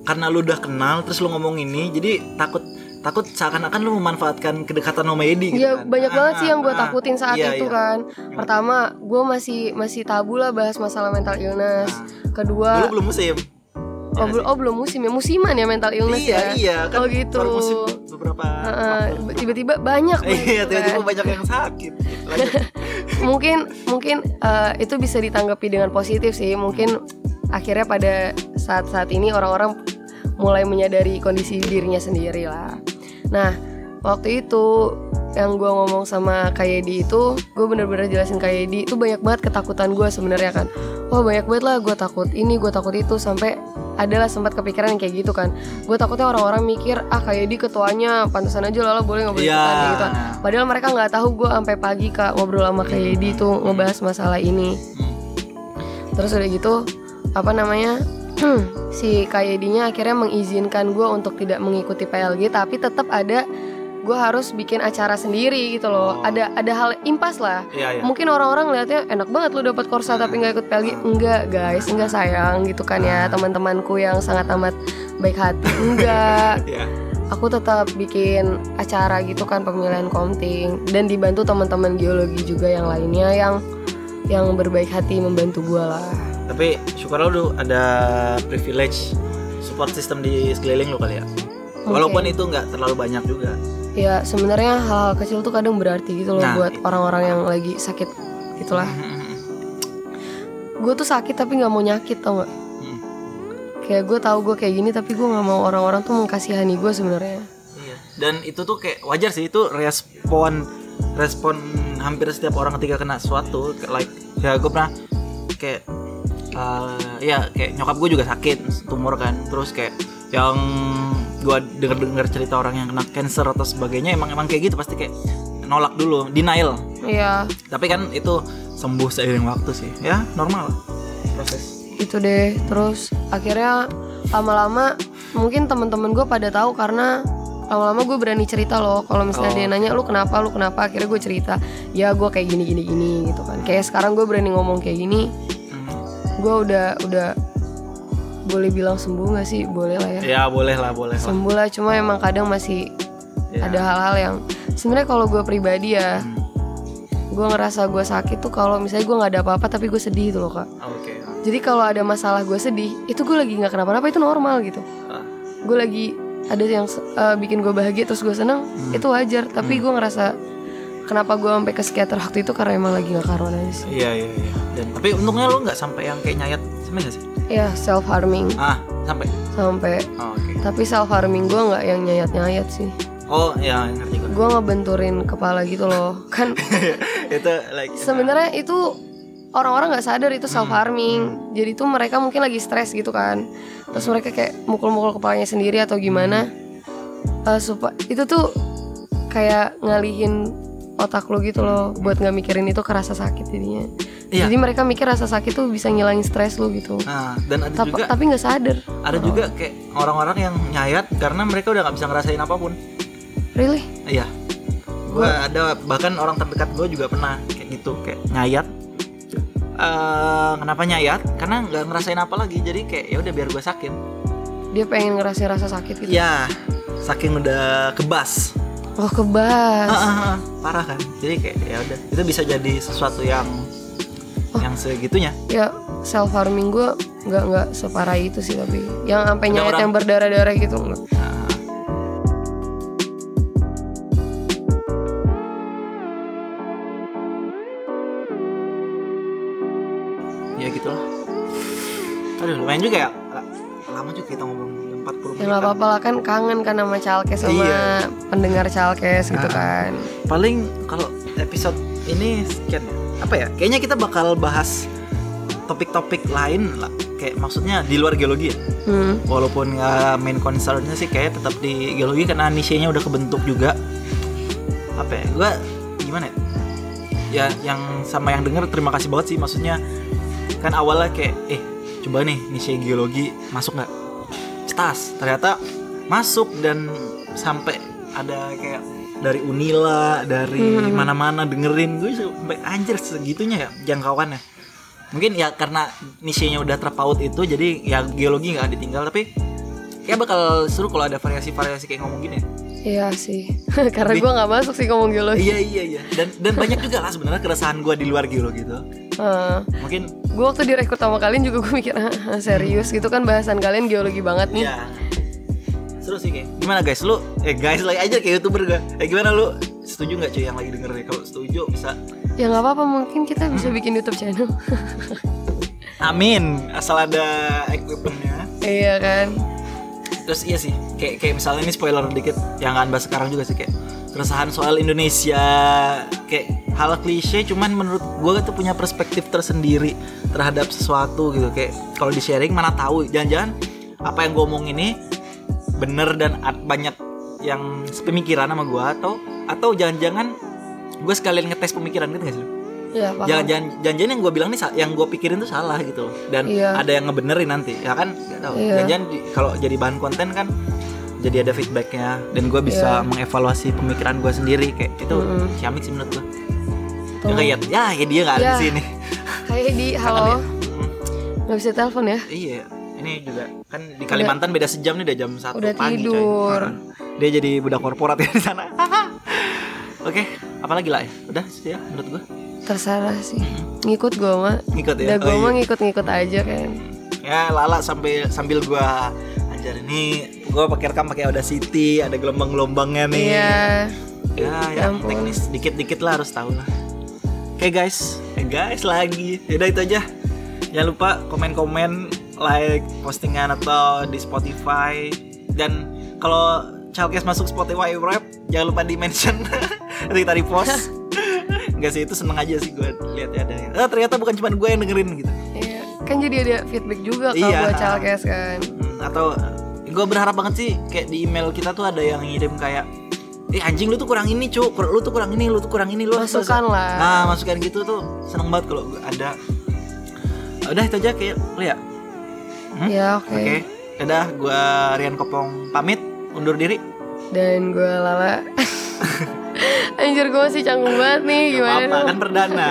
karena lu udah kenal terus lu ngomong ini jadi takut takut seakan-akan lu memanfaatkan kedekatan sama Edi gitu ya kan. banyak Ah, banget sih yang gue ah, takutin saat iya, itu iya. kan pertama gue masih masih tabu lah bahas masalah mental illness Nah, kedua dulu belum musim Oh, Ya belum, sih? oh belum musim ya musiman ya mental illness iya ya. iya kan Oh, gitu. baru musim beberapa tiba-tiba banyak iya tiba-tiba kan. banyak yang sakit mungkin mungkin eh, itu bisa ditanggapi dengan positif sih mungkin akhirnya pada saat-saat ini orang-orang mulai menyadari kondisi dirinya sendiri lah nah waktu itu yang gue ngomong sama Kayedi itu gue bener-bener jelasin Kayedi itu banyak banget ketakutan gue sebenarnya kan. Wah banyak banget lah gue takut ini gue takut itu sampai adalah sempat kepikiran yang kayak gitu kan. Gue takutnya orang-orang mikir ah Kayedi ketuanya pantesan aja lala boleh nggak boleh Iya. ikutan gitu Padahal mereka nggak tahu gue sampai pagi kak ngobrol sama Kak Yedi tuh ngebahas masalah ini. Terus udah gitu apa namanya si Kak Yedinya akhirnya mengizinkan gue untuk tidak mengikuti PLG tapi tetap ada gue harus bikin acara sendiri gitu loh. Ada ada hal impas lah. iya iya Mungkin orang-orang lihatnya enak banget lu dapat korsa tapi nggak ikut PLG. Enggak guys, enggak sayang gitu kan ya teman-temanku yang sangat amat baik hati. Enggak Iya. aku tetap bikin acara gitu kan pemilihan komting dan dibantu teman-teman geologi juga yang lainnya yang yang berbaik hati membantu gua lah. Tapi syukur lu ada privilege support system di sekeliling lu kali ya walaupun itu nggak terlalu banyak juga Ya sebenarnya hal-hal kecil tuh kadang berarti gitu loh Nah, buat orang-orang yang lagi sakit gitulah. Gue tuh sakit tapi nggak mau nyakit tau gak? Hmm. Kayak gue tahu gue kayak gini tapi gue nggak mau orang-orang tuh mengkasihani gue sebenarnya. Iya. Dan itu tuh kayak wajar sih itu respon respon hampir setiap orang ketika kena Kayak like ya gue pernah kayak eh, ya kayak nyokap gue juga sakit tumor kan. Terus kayak yang gue denger dengar cerita orang yang kena cancer atau sebagainya emang emang kayak gitu. Pasti kayak nolak dulu denial. Iya. Tapi kan itu sembuh seiring waktu sih. Ya normal. Proses. Itu deh. Terus akhirnya lama-lama mungkin teman-teman gue pada tahu karena lama-lama gue berani cerita loh. Kalau misalnya Oh. dia nanya lu kenapa? Lu kenapa? Akhirnya gue cerita ya gue kayak gini gini gini gitu kan. Kayak sekarang gue berani ngomong kayak gini. Gue udah udah boleh bilang sembuh gak sih boleh lah ya ya boleh lah boleh lah sembuh lah cuma emang kadang masih Ya. ada hal-hal yang sebenarnya kalau gue pribadi ya Hmm. gue ngerasa gue sakit tuh kalau misalnya gue nggak ada apa-apa tapi gue sedih gitu loh kak oke jadi kalau ada masalah gue sedih itu gue lagi nggak kenapa-napa itu normal gitu Ah. gue lagi ada yang uh, bikin gue bahagia terus gue seneng Hmm. itu wajar tapi gue ngerasa kenapa gue sampai ke psikiater waktu itu karena emang lagi nggak karuan aja sih Iya iya iya. Dan tapi untungnya lu nggak sampai yang kayak nyayat sampai nggak sih? ya self harming Ah sampai. sampai Oh, Oke. tapi self harming gue nggak yang nyayat nyayat sih Oh ya ngerti gue. gue ngebenturin kepala gitu loh kan itu like. sebenarnya itu orang-orang nggak sadar itu self harming jadi tuh mereka mungkin lagi stres gitu kan terus mereka kayak mukul-mukul kepalanya sendiri atau gimana Eh supa- itu tuh kayak ngalihin otak lo gitu loh buat nggak mikirin itu kerasa sakit jadinya Iya. jadi mereka mikir rasa sakit tuh bisa ngilangin stres lo gitu Nah, dan ada Tap- juga tapi nggak sadar ada juga kayak orang-orang yang nyayat karena mereka udah nggak bisa ngerasain apa pun. really Iya. Gue ada bahkan orang terdekat gue juga pernah kayak gitu kayak nyayat. Eh kenapa nyayat? Karena nggak ngerasain apa lagi. Jadi kayak ya udah biar gue sakit. dia pengen ngerasain rasa sakit gitu Ya, saking udah kebas roh kebas. Uh, uh, uh, parah kan. Jadi kayak ya udah itu bisa jadi sesuatu yang oh. yang segitunya. Ya self harming gue nggak nggak separah itu sih tapi yang sampai nyayat orang... yang berdarah-darah gitu enggak. Uh. Ya gitulah. Aduh lumayan juga ya. Lama juga kita ngomong 40 menit. Ya nggak apa-apa lah kan kangen kan sama Chalkes sama Iya. pendengar Chalkes gitu Ah. kan. Paling kalau episode ini sekian ya. Apa ya? Kayaknya kita bakal bahas topik-topik lain lah. Kayak maksudnya di luar geologi ya. Hmm. Walaupun nggak main concernnya sih kayak tetap di geologi karena niche-nya udah kebentuk juga. Apa ya? Gua gimana ya? Ya yang sama yang denger terima kasih banget sih maksudnya kan awalnya kayak eh coba nih niche geologi masuk nggak? Cetas ternyata masuk dan sampai ada kayak dari Unila dari Hmm. mana-mana dengerin. Gue sampai anjir segitunya ya jangkauannya. Mungkin ya karena niche-nya udah terpaut itu jadi ya geologi nggak ditinggal tapi kayak bakal seru kalau ada variasi-variasi kayak ngomong gini. Ya. Iya sih. Karena gue nggak masuk sih ngomong geologi. iya iya iya. Dan dan banyak juga lah sebenarnya keresahan gue di luar geologi itu. Mungkin gue waktu direkrut sama kalian juga gue mikir "Ah, serius? Gitu kan bahasan kalian geologi banget nih. ya seru sih kayak gimana guys? Lu eh guys lagi aja kayak youtuber gak eh gimana lu? Setuju nggak cuy yang lagi denger nih kalau setuju bisa. Ya nggak apa-apa mungkin kita bisa bikin YouTube channel. amin. Asal ada equipmentnya. Iya kan. Terus iya sih kayak kayak misalnya ini spoiler dikit yang akan bahas sekarang juga sih kayak keresahan soal Indonesia kayak hal klise cuman menurut gue tuh punya perspektif tersendiri terhadap sesuatu gitu. Kayak kalau di sharing mana tahu jangan-jangan apa yang gue omong ini bener dan banyak yang sepemikiran sama gue atau atau jangan-jangan gue sekalian ngetes pemikiran gitu gak sih Iya paham. jangan-jangan jangan-jangan yang gue bilang nih yang gue pikirin tuh salah gitu dan Iya. ada yang ngebenerin nanti ya kan Gak tahu jangan-jangan di- kalau jadi bahan konten kan jadi ada feedbacknya dan gue bisa Iya. mengevaluasi pemikiran gue sendiri kayak itu Mm-mm. ciamik sih menurut gue ya kayak ya ya dia nggak ada Ya. di sini Kayak di ya? halo Mm, nggak bisa telepon ya? iya ini juga kan di Kalimantan beda sejam nih udah jam satu udah pagi tidur. Mm. dia jadi budak korporat ya di sana oke apalagi lah ya udah sih ya menurut gue Terserah sih. Ngikut gue mah. ngikut ya Udah gue Oh, mah iya. ngikut-ngikut aja kan. ya lala sambil sambil gua anjar ini gua pakai rekam pakai Audacity ada gelombang-gelombangnya nih Iya. ya Ya yang ampun. teknis dikit-dikit lah harus tahu lah oke guys eh guys lagi Yaudah itu aja jangan lupa komen-komen like postingan atau di Spotify dan kalau Chalkes masuk Spotify rap jangan lupa di mention nanti kita repost Enggak sih itu seneng aja sih gue lihat ada yang oh, ternyata bukan cuma gue yang dengerin gitu Iya. Kan jadi ada feedback juga kalau Iya. buat Chalkes kan. Hmm, atau gue berharap banget sih kayak di email kita tuh ada yang ngirim kayak eh anjing lu tuh kurang ini cu lu tuh kurang ini lu tuh kurang ini lu Masukan lah. nah masukan gitu tuh seneng banget kalau ada udah itu aja kayak lu ya Hmm? Ya oke. oke dadah gue Rian Kopong pamit undur diri Dan gue Lala. Anjir gue masih canggung banget nih Gak gimana dong? kan perdana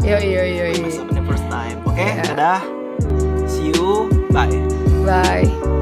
Yo yo yo yo. First time oke Iya. dadah see you bye Bye.